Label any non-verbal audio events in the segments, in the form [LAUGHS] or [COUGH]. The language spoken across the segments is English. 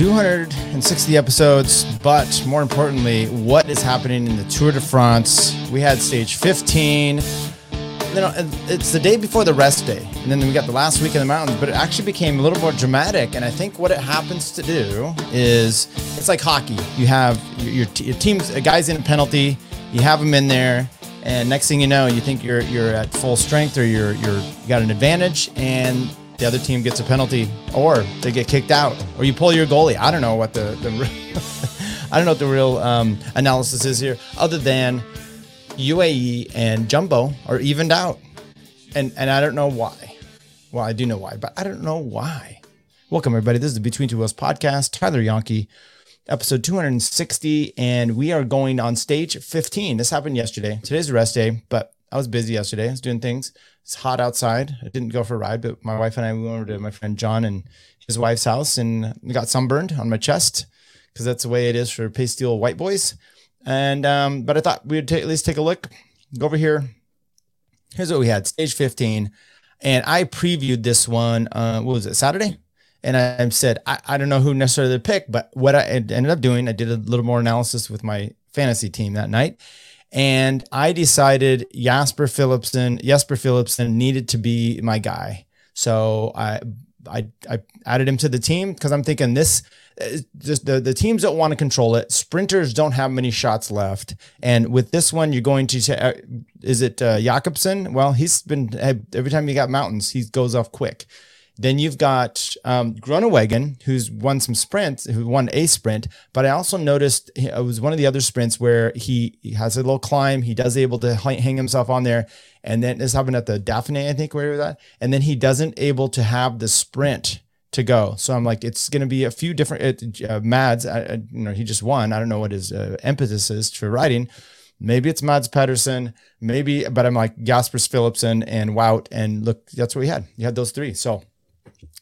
260 episodes, but more importantly, what is happening in the Tour de France? We had stage 15. You know, it's the day before the rest day, and then we got the last week in the mountains. But it actually became a little more dramatic, and I think what it happens to do is it's like hockey. You have your, your team's a guys in a penalty, you have him in there, and next thing you know, you think you're you're at full strength or you're you're you got an advantage, and the other team gets a penalty or they get kicked out or you pull your goalie. I don't know what the, the [LAUGHS] I don't know what the real um, analysis is here other than UAE and Jumbo are evened out. And and I don't know why. Well, I do know why, but I don't know why. Welcome everybody. This is the Between Two Wheels podcast. Tyler Yonke, episode 260 and we are going on stage 15. This happened yesterday. Today's rest day, but I was busy yesterday. I was doing things. It's hot outside. I didn't go for a ride, but my wife and I we went over to my friend John and his wife's house and got sunburned on my chest because that's the way it is for pasteel white boys. And um, but I thought we would t- at least take a look. Go over here. Here's what we had: stage 15, and I previewed this one. Uh, what was it? Saturday. And I said I, I don't know who necessarily to pick, but what I ended up doing, I did a little more analysis with my fantasy team that night and I decided Jasper Philipsen, Jasper Philipsen needed to be my guy. So I I, I added him to the team because I'm thinking this just the, the teams don't want to control it. Sprinters don't have many shots left. And with this one, you're going to, say, uh, is it uh, Jakobsen? Well, he's been, every time you got mountains, he goes off quick. Then you've got um, Groenewegen, who's won some sprints, who won a sprint. But I also noticed it was one of the other sprints where he, he has a little climb. He does able to hang himself on there. And then this happened at the Dauphiné, I think, where that? And then he doesn't able to have the sprint to go. So I'm like, it's going to be a few different uh, Mads. I, you know, he just won. I don't know what his uh, is for riding. Maybe it's Mads Pedersen, maybe, but I'm like Jaspers Philipsen and Wout. And look, that's what we had. You had those three. So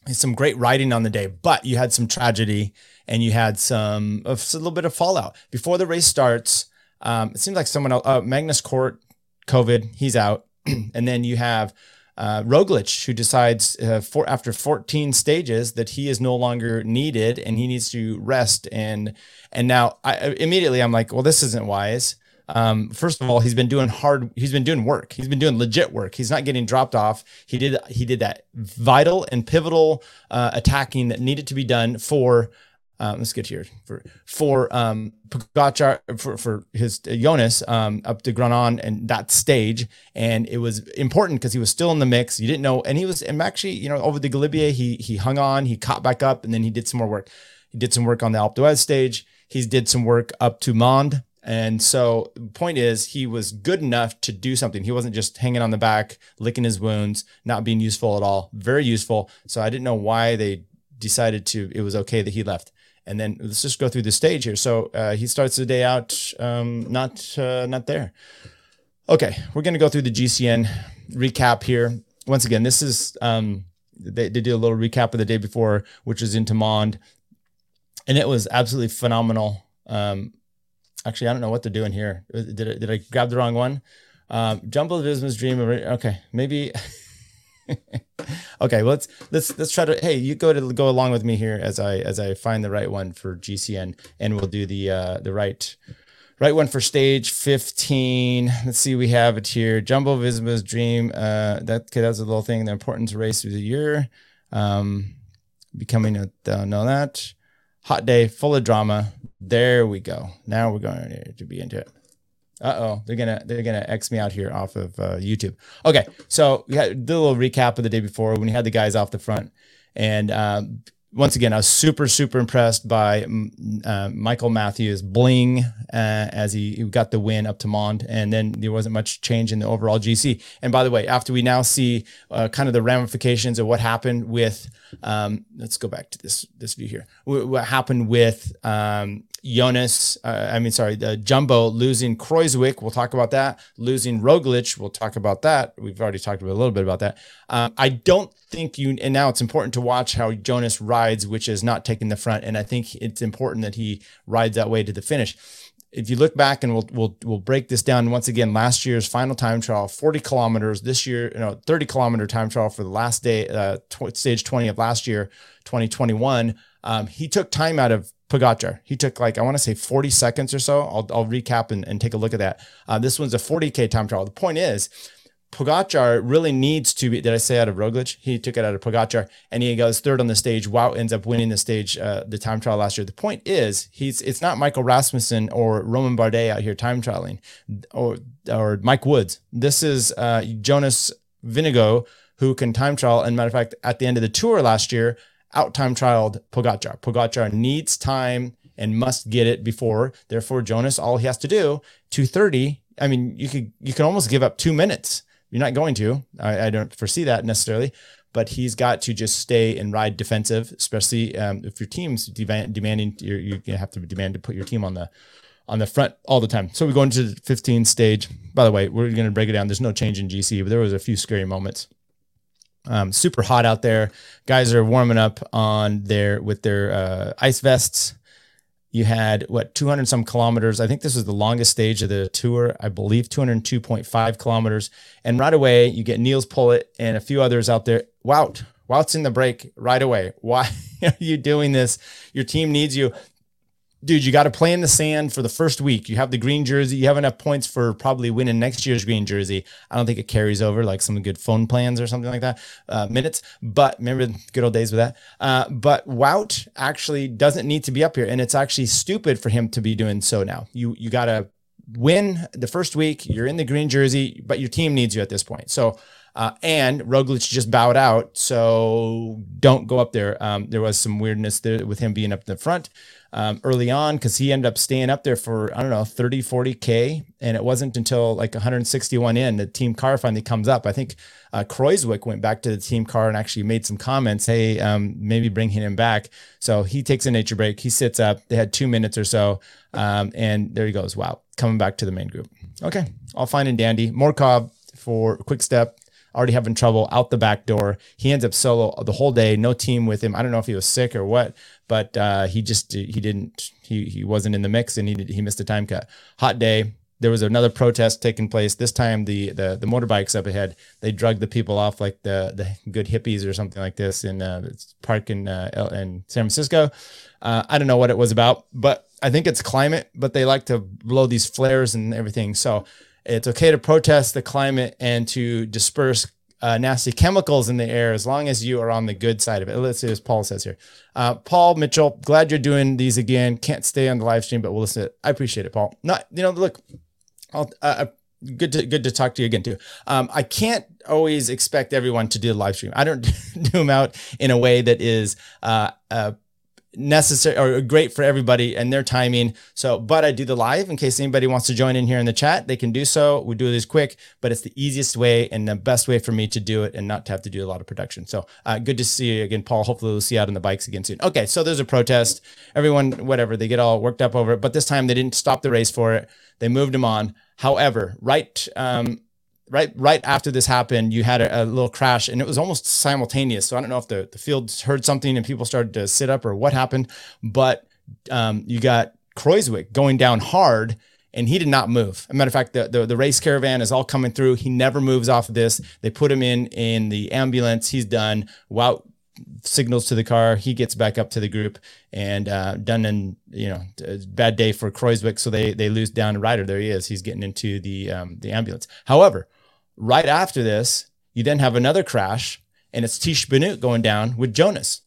some great writing on the day, but you had some tragedy and you had some a little bit of fallout before the race starts. Um, it seems like someone else, uh, Magnus Cort, COVID, he's out, [CLEARS THROAT] and then you have uh, Roglic who decides uh, for after 14 stages that he is no longer needed and he needs to rest and and now I immediately I'm like, well, this isn't wise. Um, first of all, he's been doing hard. He's been doing work. He's been doing legit work. He's not getting dropped off. He did. He did that vital and pivotal uh, attacking that needed to be done for. Um, let's get here for for um Pogacar for for his uh, Jonas um up to Granon and that stage, and it was important because he was still in the mix. You didn't know, and he was and actually you know over the Galibier he he hung on, he caught back up, and then he did some more work. He did some work on the Alpe d'Huez stage. He did some work up to Mende and so the point is he was good enough to do something. He wasn't just hanging on the back, licking his wounds, not being useful at all. Very useful. So I didn't know why they decided to it was okay that he left. And then let's just go through the stage here. So uh, he starts the day out um, not uh, not there. Okay, we're gonna go through the GCN recap here. Once again, this is um, they, they did a little recap of the day before, which was into Mende, and it was absolutely phenomenal. Um, actually, I don't know what they're doing here. Did I, did I grab the wrong one? Um, Jumbo Visma's dream of okay, maybe. [LAUGHS] okay, well, let's let's let's try to. Hey, you go to go along with me here as I as I find the right one for GCN, and we'll do the uh, the right right one for stage 15 let's see we have it here jumbo visma's dream uh that okay, that's a little thing the importance race through the year um becoming a uh, know that hot day full of drama there we go. Now we're going to be into it. Uh oh, they're gonna they're gonna X me out here off of uh, YouTube. Okay, so we had a little recap of the day before when we had the guys off the front, and um, once again, I was super, super impressed by mm, uh, Michael Matthews bling uh, as he, he, got the win up to Mende. and then there wasn't much change in the overall GC. And by the way, after we now see uh, kind of the ramifications of what happened with, um, let's go back to this this view here. What happened with um, Jonas, uh, I mean, sorry, the Jumbo losing Kruijswijk. We'll talk about that. Losing Roglic. We'll talk about that. We've already talked a little bit about that. Um, I don't think you, and now it's important to watch how Jonas rides, which is not taking the front. And I think it's important that he rides that way to the finish. If you look back and we'll, we'll, we'll break this down once again, last year's final time trial, 40 kilometers this year, you know, 30 kilometer time trial for the last day, uh, tw- stage 20 of last year, 2021 Um, he took time out of Pogacar. He took like I want to say 40 seconds or so. I'll, I'll recap and, and take a look at that. Uh, this one's a 40k time trial. The point is, Pogacar really needs to be. Did I say out of Roglic? He took it out of Pogacar, and he goes third on the stage. Wow, ends up winning the stage, uh, the time trial last year. The point is, he's it's not Michael Rasmussen or Romain Bardet out here time trialing, or or Mike Woods. This is uh, Jonas Vingegaard who can time trial. And matter of fact, at the end of the tour last year, out time trialed Pogacar. Pogacar needs time and must get it before. Therefore, Jonas, all he has to do, 230. I mean, you could you can almost give up two minutes. You're not going to. I, I don't foresee that necessarily, but he's got to just stay and ride defensive, especially um, if your team's demand, demanding. You're, you have to demand to put your team on the on the front all the time. So we go into the 15 stage. By the way, we're going to break it down. There's no change in GC, but there was a few scary moments. Um, super hot out there. Guys are warming up on their with their uh, ice vests. You had what 200 some kilometers. I think this was the longest stage of the tour. I believe 202.5 kilometers. And right away, you get Nils Politt and a few others out there. Wout, Wout's in the break right away. Why [LAUGHS] are you doing this? Your team needs you dude, you got to play in the sand for the first week. You have the green jersey. You have enough points for probably winning next year's green jersey. I don't think it carries over like some good phone plans or something like that, uh, minutes. But remember the good old days with that. Uh, but Wout actually doesn't need to be up here, and it's actually stupid for him to be doing so now. You you got to win the first week. You're in the green jersey, but your team needs you at this point. So. Uh, and Roglic just bowed out, so don't go up there. Um, there was some weirdness there with him being up in the front um, early on because he ended up staying up there for, I don't know, 30, 40K. And it wasn't until like 161 in the team car finally comes up. I think uh, Kruijswijk went back to the team car and actually made some comments. Hey, um, maybe bringing him back. So he takes a nature break. He sits up. They had two minutes or so. Um, and there he goes. Wow. Coming back to the main group. Okay. All fine and dandy. Morkov for quick step already having trouble out the back door. He ends up solo the whole day, no team with him. I don't know if he was sick or what, but uh, he just he didn't he he wasn't in the mix and he he missed a time cut. Hot day. There was another protest taking place. This time the the the motorbikes up ahead they drug the people off like the the good hippies or something like this in uh, park in uh, in San Francisco. Uh, I don't know what it was about, but I think it's climate. But they like to blow these flares and everything. So it's okay to protest the climate and to disperse uh, nasty chemicals in the air as long as you are on the good side of it. Let's see, as Paul says here. Uh, Paul Mitchell, glad you're doing these again. Can't stay on the live stream, but we'll listen. I appreciate it, Paul. Not, you know, look, I'll, uh, uh, good to good to talk to you again too. Um, I can't always expect everyone to do a live stream. I don't [LAUGHS] do them out in a way that is uh, uh, necessary or great for everybody and their timing. So, but I do the live in case anybody wants to join in here in the chat, they can do so. We do this quick, but it's the easiest way and the best way for me to do it and not to have to do a lot of production. So, uh, good to see you again, Paul. Hopefully, we'll see you out on the bikes again soon. Okay, so there's a protest. Everyone, whatever, they get all worked up over it, but this time they didn't stop the race for it. They moved him on. However, right um, right right after this happened, you had a, a, little crash, and it was almost simultaneous. So I don't know if the the field heard something and people started to sit up or what happened, but um, you got Kruijswijk going down hard. And he did not move. As a matter of fact, the, the, the race caravan is all coming through. He never moves off of this. They put him in in the ambulance. He's done. Wow, signals to the car. He gets back up to the group and uh, done in you know bad day for Kruijswijk. So they they lose down a rider. There he is. He's getting into the um, the ambulance. However, Right after this, you then have another crash, and it's Tiesj Benoot going down with Jonas.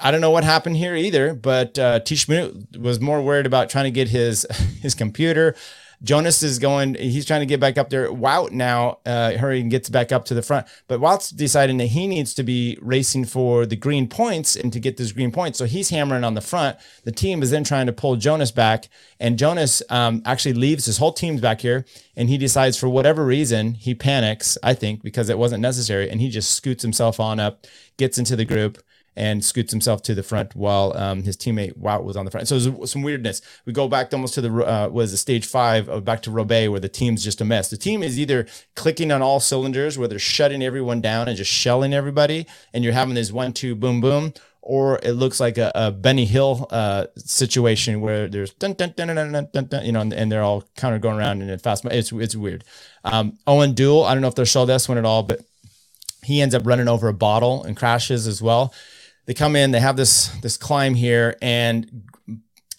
I, don't know what happened here either, but uh, Tiesj Benoot was more worried about trying to get his [LAUGHS] his computer Jonas is going, he's trying to get back up there. Wout now, uh, hurry and gets back up to the front. But Wout's deciding that he needs to be racing for the green points and to get those green points. So he's hammering on the front. The team is then trying to pull Jonas back. And Jonas um, actually leaves his whole team's back here. And he decides, for whatever reason, he panics, I think, because it wasn't necessary. And he just scoots himself on up, gets into the group and scoots himself to the front while um, his teammate Wout was on the front. So there's some weirdness. We go back almost to the uh, was the stage five of back to Roubaix where the team's just a mess. The team is either clicking on all cylinders where they're shutting everyone down and just shelling everybody, and you're having this one two boom boom. Or it looks like a, a Benny Hill uh, situation where there's dun, dun, dun, you know, and, and, they're all kind of going around in a fast. It's it's weird. Um, Owain Doull, I don't know if they'll show this one at all, but he ends up running over a bottle and crashes as well they come in, they have this this climb here, and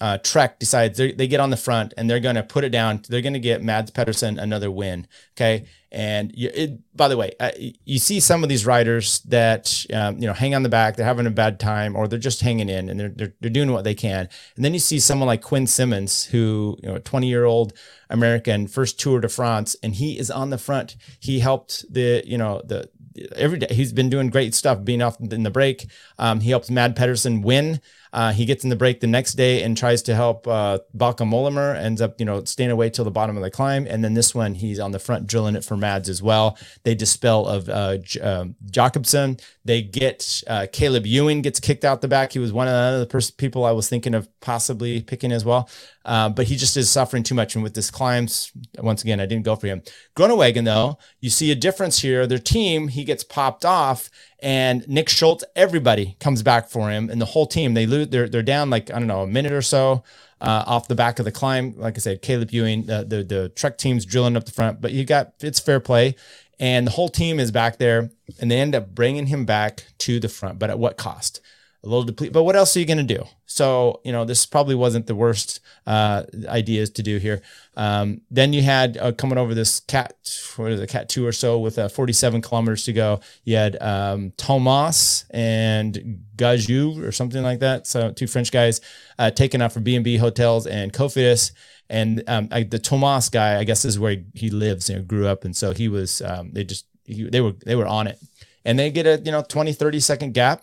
uh, Trek decides they get on the front and they're going to put it down. They're going to get Mads Pedersen another win. Okay. And you, it, by the way, uh, you see some of these riders that, um, you know, hang on the back, they're having a bad time or they're just hanging in and they're, they're, they're doing what they can. And then you see someone like Quinn Simmons, who, you know, a 20 year old American, first Tour de France, and he is on the front. He helped the, you know, the, every day. He's been doing great stuff, being off in the break. Um, he helps Mads Pedersen win. Uh, he gets in the break the next day and tries to help uh, Bauke Mollema, ends up, you know, staying away till the bottom of the climb. And then this one, he's on the front drilling it for Mads as well. They dispel of uh, J- uh, Jakobsen. They get uh, Caleb Ewan gets kicked out the back. He was one of the pers- people I was thinking of possibly picking as well. Uh, but he just is suffering too much. And with this climbs, once again, I didn't go for him. Groenewegen, though, you see a difference here. Their team, he gets popped off and Nick Schultz, everybody comes back for him, and the whole team they lose. They're they're down like I don't know a minute or so uh, off the back of the climb. Like I said, Caleb Ewan, the, the the Trek team's drilling up the front, but you got it's fair play, and the whole team is back there, and they end up bringing him back to the front, but at what cost? A little depleted. But what else are you going to do? So, you know, this probably wasn't the worst uh, ideas to do here. Um, then you had uh, coming over this cat, what is it, cat two or so with uh, 47 kilometers to go. You had um, Thomas and Gaju or something like that. So two French guys uh, taken out for B&B hotels and Cofidis. And um, I, the Thomas guy, I guess, is where he, lives and grew up. And so he was, um, they just, he, they were, they were on it. And they get a, you know, 20, 30 second gap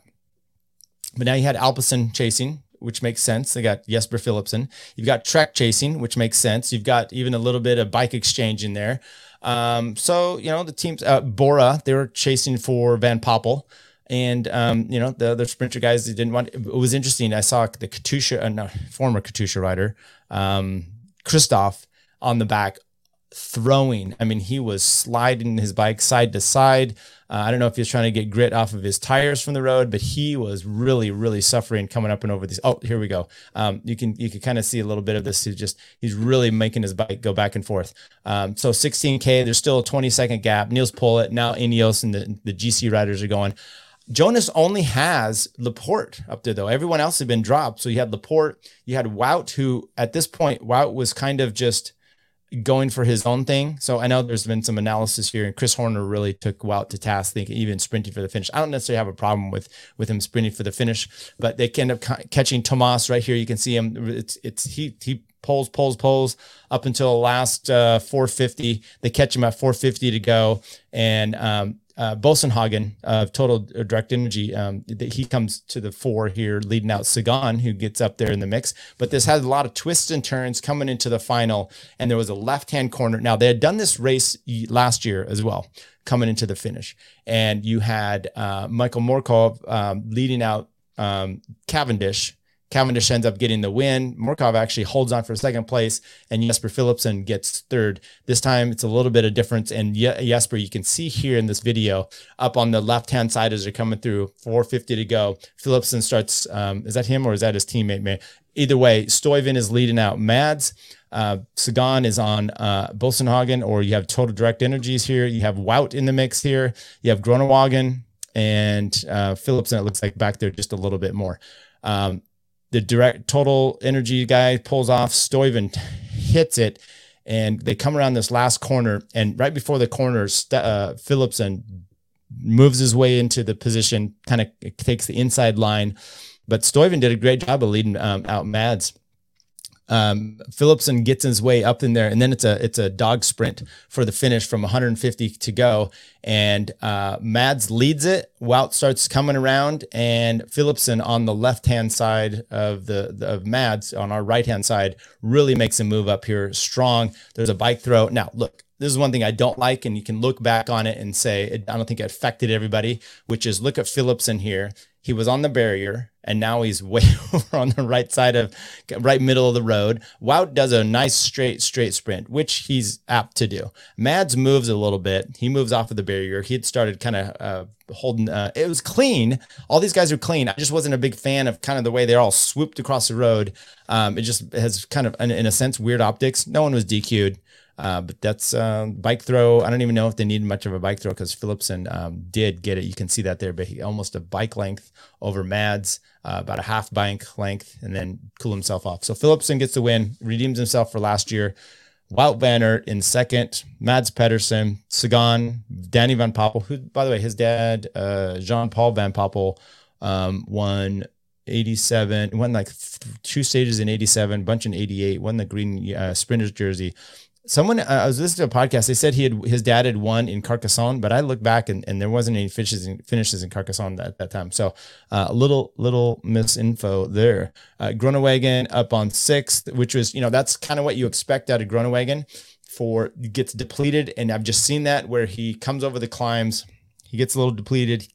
but now you had Alpecin chasing, which makes sense. They got Jasper Philipsen. You've got Trek chasing, which makes sense. You've got even a little bit of bike exchange in there. Um, so you know the teams, uh, Bora, they were chasing for Van Poppel. And um, you know the other sprinter guys they didn't want. It was interesting. I saw the Katusha, uh, no, former Katusha rider, um, Kristoff, on the back throwing. I mean, he was sliding his bike side to side. Uh, I don't know if he was trying to get grit off of his tires from the road, but he was really, really suffering coming up and over these. Oh, here we go. Um, you can you can kind of see a little bit of this. He's just he's really making his bike go back and forth. Um, so 16k, there's still a 20 second gap. Nils Politt now Ineos and the, the GC riders are going. Jonas only has Laporte up there though. Everyone else had been dropped. So you had Laporte, you had Wout, who at this point Wout was kind of just going for his own thing. So I know there's been some analysis here, and Chris Horner really took Wout to task, thinking even sprinting for the finish. I don't necessarily have a problem with with him sprinting for the finish, but they end up ca- catching Tomas right here. You can see him. It's it's he he pulls pulls pulls up until the last uh, 450. They catch him at 450 to go, and um, uh, Boasson-Hagen of Total Direct Energy, um, he comes to the fore here, leading out Sagan, who gets up there in the mix. But this has a lot of twists and turns coming into the final, and there was a left-hand corner. Now they had done this race last year as well, coming into the finish, and you had uh, Michael Mørkøv um, leading out um, Cavendish Cavendish ends up getting the win. Mørkøv actually holds on for second place, and Jasper Philipsen gets third. This time it's a little bit of difference. And Jesper, you can see here in this video up on the left hand side as they're coming through, 450 to go. Philipsen starts, um, is that him or is that his teammate? Man? Either way, Stuyven is leading out Mads. Uh, Sagan is on uh, Boasson-Hagen, or you have Total Direct Energies here. You have Wout in the mix here. You have Groenewegen and uh, Philipsen, it looks like back there just a little bit more. Um, the direct total energy guy pulls off. Stuyven hits it, and they come around this last corner. And right before the corner, uh, Philipsen moves his way into the position, kind of takes the inside line. But Stuyven did a great job of leading um, out Mads um, Philipsen gets his way up in there, and then it's a it's a dog sprint for the finish from 150 to go. And uh, Mads leads it. Wout starts coming around, and Philipsen on the left hand side of the, the of Mads on our right hand side really makes a move up here strong. There's a bike throw. Now look, this is one thing I don't like, and you can look back on it and say, I don't think it affected everybody, which is look at Philipsen here. He was on the barrier and now he's [LAUGHS] way over on the right side of right middle of the road. Wout does a nice straight straight sprint, which he's apt to do. Mads moves a little bit. He moves off of the barrier. He had started kind of uh, holding. Uh, it was clean. All these guys are clean. I just wasn't a big fan of kind of the way they're all swooped across the road. Um, it just has kind of, in, in a sense, weird optics. No one was DQ'd. Uh, but that's uh, bike throw. I don't even know if they need much of a bike throw because Philipsen um, did get it. You can see that there, but he almost a bike length over Mads, uh, about a half bike length, and then cool himself off. So Philipsen gets the win, redeems himself for last year. Wout Van Aert in second, Mads Pedersen, Sagan, Danny Van Poppel, who, by the way, his dad, uh, Jean Paul Van Poppel, um, won 87, won like two stages in 87, bunch in 88, won the green uh, sprinter's jersey someone uh, I was listening to a podcast. They said he had his dad had won in Carcassonne, but I looked back and, and there wasn't any finishes in, finishes in Carcassonne at that time. So uh, a little little misinfo there. Uh, up on sixth, which was you know that's kind of what you expect out of Groenewegen. For gets depleted, and I've just seen that where he comes over the climbs, he gets a little depleted.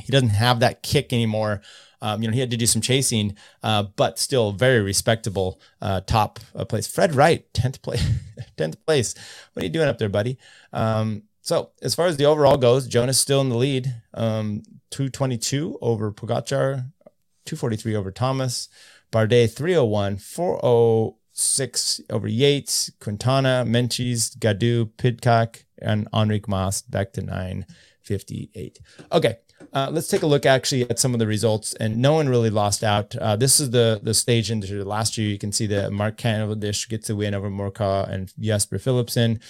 He doesn't have that kick anymore. Um, you know, he had to do some chasing, uh, but still very respectable uh, top uh, place. Fred Wright, tenth place, [LAUGHS] tenth place. What are you doing up there, buddy? Um, so as far as the overall goes, Jonas still in the lead. Um, 222 over Pogacar, 243 over Thomas, Bardet 301, 406 over Yates, Quintana, Meintjes, Gaudu, Pidcock, and Enric Mas back to 958. Okay, uh, let's take a look actually at some of the results, and no one really lost out. Uh, this is the the stage into the last year. You can see that Mark Cavendish gets a win over Morkov and Jasper Philipsen.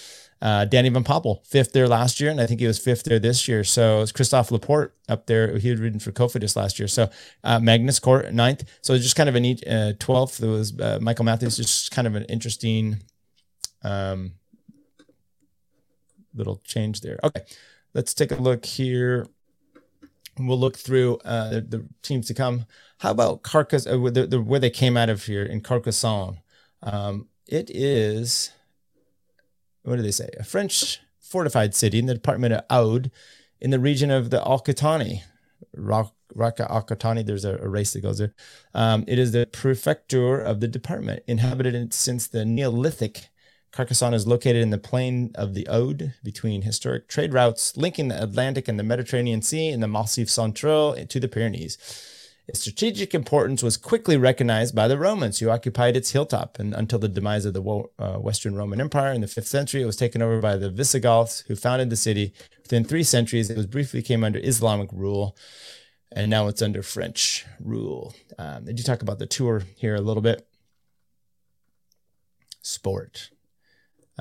Uh, Danny Van Poppel, fifth there last year, and I think he was fifth there this year. So it's Christophe Laporte up there. He had ridden for Cofidis last year. So uh, Magnus Cort, ninth. So just kind of a neat uh, 12th. There was uh, Michael Matthews, just kind of an interesting um, little change there. Okay, let's take a look here we'll look through uh, the, the, teams to come. How about Carcassonne, uh, the, the, where they came out of here in Carcassonne? Um, it is, what do they say? A French fortified city in the department of Aude in the region of the Occitanie. Rock, Rocca Occitanie, there's a, a, race that goes there. Um, it is the prefecture of the department, inhabited since the Neolithic Carcassonne is located in the plain of the Aude between historic trade routes linking the Atlantic and the Mediterranean Sea and the Massif Central to the Pyrenees. Its strategic importance was quickly recognized by the Romans, who occupied its hilltop, and until the demise of the uh, Western Roman Empire in the 5th century, it was taken over by the Visigoths, who founded the city. Within three centuries, it was briefly came under Islamic rule, and now it's under French rule. Um, did you talk about the tour here a little bit? Sport.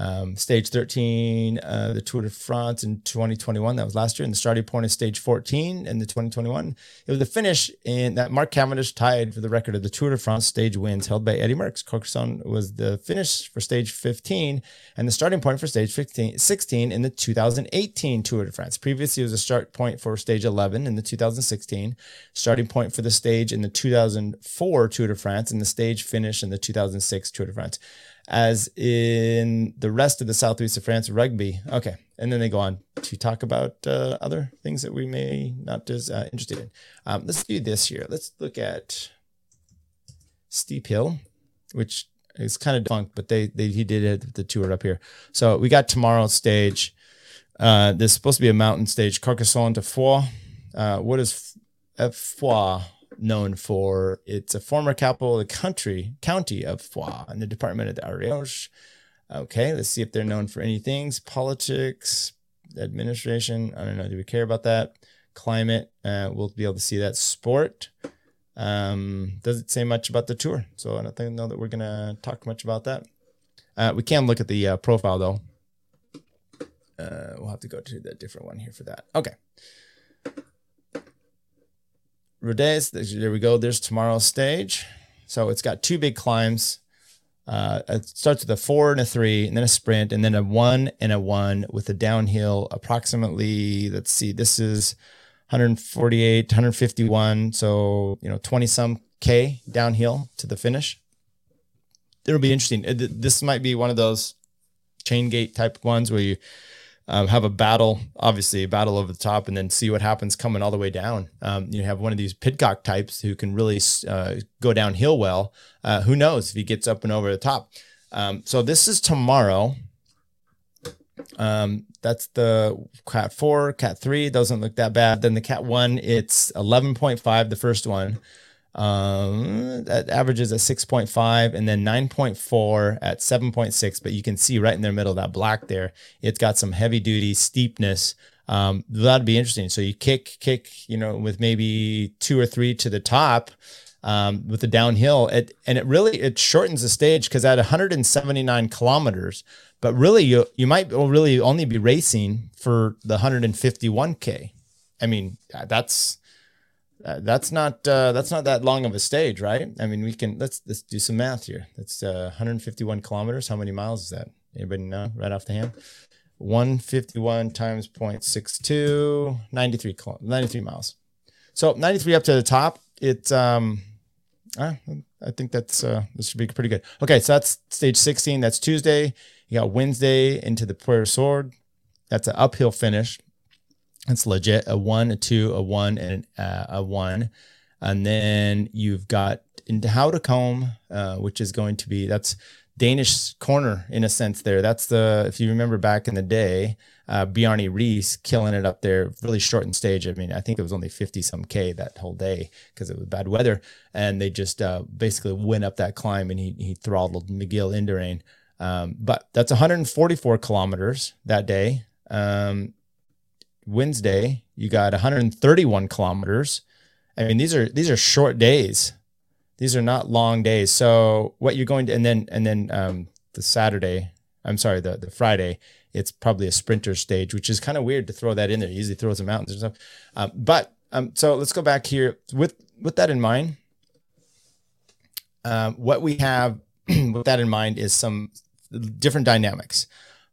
Um, stage 13, uh, the Tour de France in 2021, that was last year, and the starting point is stage 14 in the 2021. It was the finish in that Mark Cavendish tied for the record of the Tour de France stage wins held by Eddie Merckx. Carcassonne was the finish for stage 15 and the starting point for stage 15, 16 in the 2018 Tour de France. Previously, it was a start point for stage 11 in the 2016, starting point for the stage in the 2004 Tour de France, and the stage finish in the 2006 Tour de France as in the rest of the southeast of France rugby. Okay. And then they go on to talk about uh, other things that we may not be uh, interested in. Um, let's do this here. Let's look at Steep Hill, which is kind of defunct, but they, they he did it, the tour up here. So we got tomorrow's stage. Uh, there's supposed to be a mountain stage, Carcassonne to Foix. Uh, what is Foix? Known for. It's a former capital of the country, county of Foix in the department of the Ariège. Okay, let's see if they're known for any things. Politics, administration. I don't know. Do we care about that? Climate. Uh, we'll be able to see that. Sport. Um, doesn't say much about the tour, so I don't think know that we're gonna talk much about that. Uh, we can look at the uh, profile though. Uh, we'll have to go to the different one here for that. Okay. Rodez, there we go. There's tomorrow's stage. So it's got two big climbs. Uh, it starts with a four and a three, and then a sprint, and then a one and a one with a downhill approximately, let's see, this is 148, 151. So, you know, 20 some K downhill to the finish. It'll be interesting. This might be one of those chain gate type ones where you um, have a battle, obviously a battle over the top, and then see what happens coming all the way down. Um, you have one of these Pidcock types who can really uh, go downhill well. Uh, who knows if he gets up and over the top? Um, so this is tomorrow. Um, that's the Cat 4, Cat 3 doesn't look that bad. Then the Cat 1, it's 11.5, the first one. Um, that averages at 6.5 and then 9.4 at 7.6. But you can see right in the middle, that black there, it's got some heavy duty steepness. Um, that'd be interesting. So you kick, kick, you know, with maybe two or three to the top um, with the downhill, it, and it really it shortens the stage because at 179 kilometers, but really you you might really only be racing for the 151k. I mean that's uh, that's not uh, that's not that long of a stage, right? I mean we can let's let's do some math here. That's uh, 151 kilometers. How many miles is that? Anybody know right off the hand? 151 times 0.62, 93, 93 miles. So 93 up to the top. It's um uh, I think that's uh, this should be pretty good. Okay, so that's stage 16. That's Tuesday. You got Wednesday into the Puerto Sword. That's an uphill finish. That's legit. A one, a two, a one, and uh, a one. And then you've got into Hautacam, uh, which is going to be that's Danish corner in a sense. There, that's the if you remember back in the day, uh, Bjarne Riis killing it up there, really shortened stage. I mean, I think it was only 50 some K that whole day because it was bad weather. And they just uh, basically went up that climb and he, he throttled Miguel Indurain. Um, but that's 144 kilometers that day. Um, Wednesday, you got 131 kilometers. I mean, these are these are short days. These are not long days. So what you're going to, and then and then um, the Saturday, I'm sorry, the the Friday, it's probably a sprinter stage, which is kind of weird to throw that in there. He usually throws the mountains and stuff. Um, but um, so let's go back here with with that in mind. Um, what we have [CLEARS THROAT] with that in mind is some different dynamics.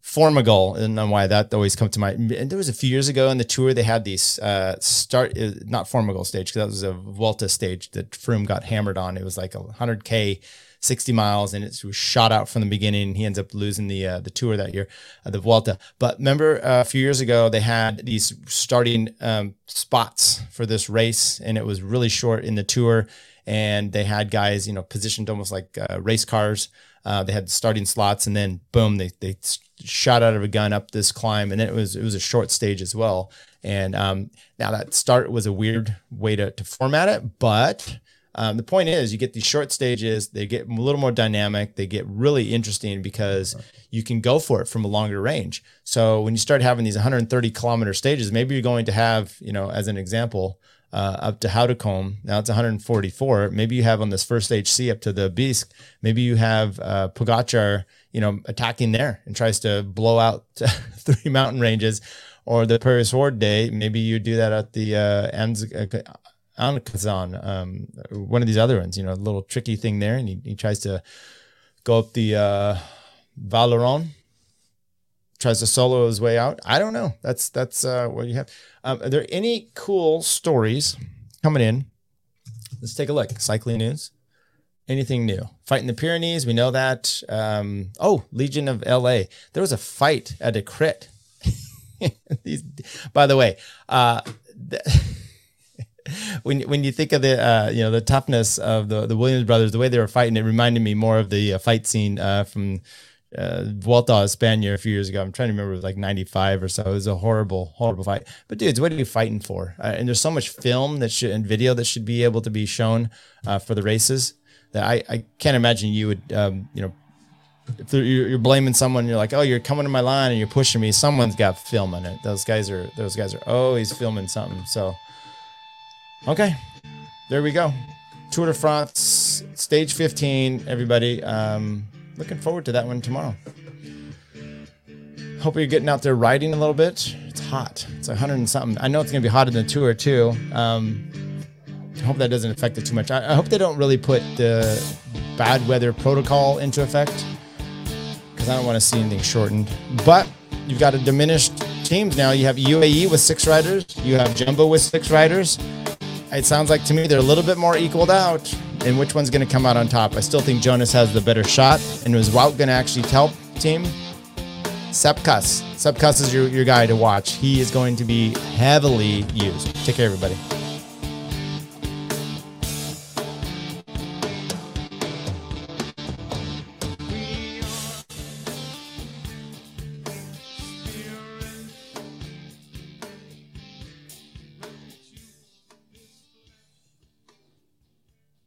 Formigal, and why that always comes to mind. And there was a few years ago in the tour they had these uh, start uh, not Formigal stage because that was a Vuelta stage that Froome got hammered on. It was like a hundred k 60 miles, and it was shot out from the beginning. He ends up losing the uh, the tour that year, uh, the Vuelta. But remember, uh, a few years ago, they had these starting um, spots for this race, and it was really short in the tour. And they had guys, you know, positioned almost like uh, race cars. Uh, they had starting slots, and then boom, they they shot out of a gun up this climb, and it was it was a short stage as well. And um, now that start was a weird way to to format it, but um, the point is, you get these short stages, they get a little more dynamic, they get really interesting because you can go for it from a longer range. So when you start having these 130 kilometer stages, maybe you're going to have, you know, as an example, uh, up to Hautacam. Now it's 144. Maybe you have on this first HC up to the Bisque. Maybe you have uh, Pogacar, you know, attacking there and tries to blow out [LAUGHS] three mountain ranges. Or the Paris Sword Day, maybe you do that at the uh, Ancizan, um, one of these other ones, you know, a little tricky thing there. And he, he tries to go up the uh, Valeron, tries to solo his way out. I don't know. That's that's uh, what you have. Um, are there any cool stories coming in? Let's take a look. Cycling news. Anything new? Fighting the Pyrenees. We know that. Um, oh, Legion of LA. There was a fight at a crit. [LAUGHS] These, by the way, uh, [LAUGHS] when when you think of the uh, you know the toughness of the the Williams brothers, the way they were fighting, it reminded me more of the uh, fight scene uh, from uh, Vuelta España a few years ago. I'm trying to remember, it was like 95 or so. It was a horrible, horrible fight. But dudes, what are you fighting for? Uh, and there's so much film that should and video that should be able to be shown uh, for the races that I, I can't imagine you would, um, you know, if you're blaming someone, you're like, oh, you're coming to my line and you're pushing me. Someone's got film in it. Those guys are, those guys are, he's filming something. So Okay, there we go. Tour de France, stage 15, everybody. Um, looking forward to that one tomorrow. Hope you're getting out there riding a little bit. It's hot. It's 100 and something. I know it's going to be hot in the tour too. Um, I hope that doesn't affect it too much. I, I hope they don't really put the bad weather protocol into effect because I don't want to see anything shortened. But you've got a diminished teams now. You have UAE with six riders. You have Jumbo with six riders it sounds like to me they're a little bit more equaled out. And which one's going to come out on top? I still think Jonas has the better shot. And was Wout going to actually help team? Sepp Kuss is your, your guy to watch. He is going to be heavily used. Take care, everybody.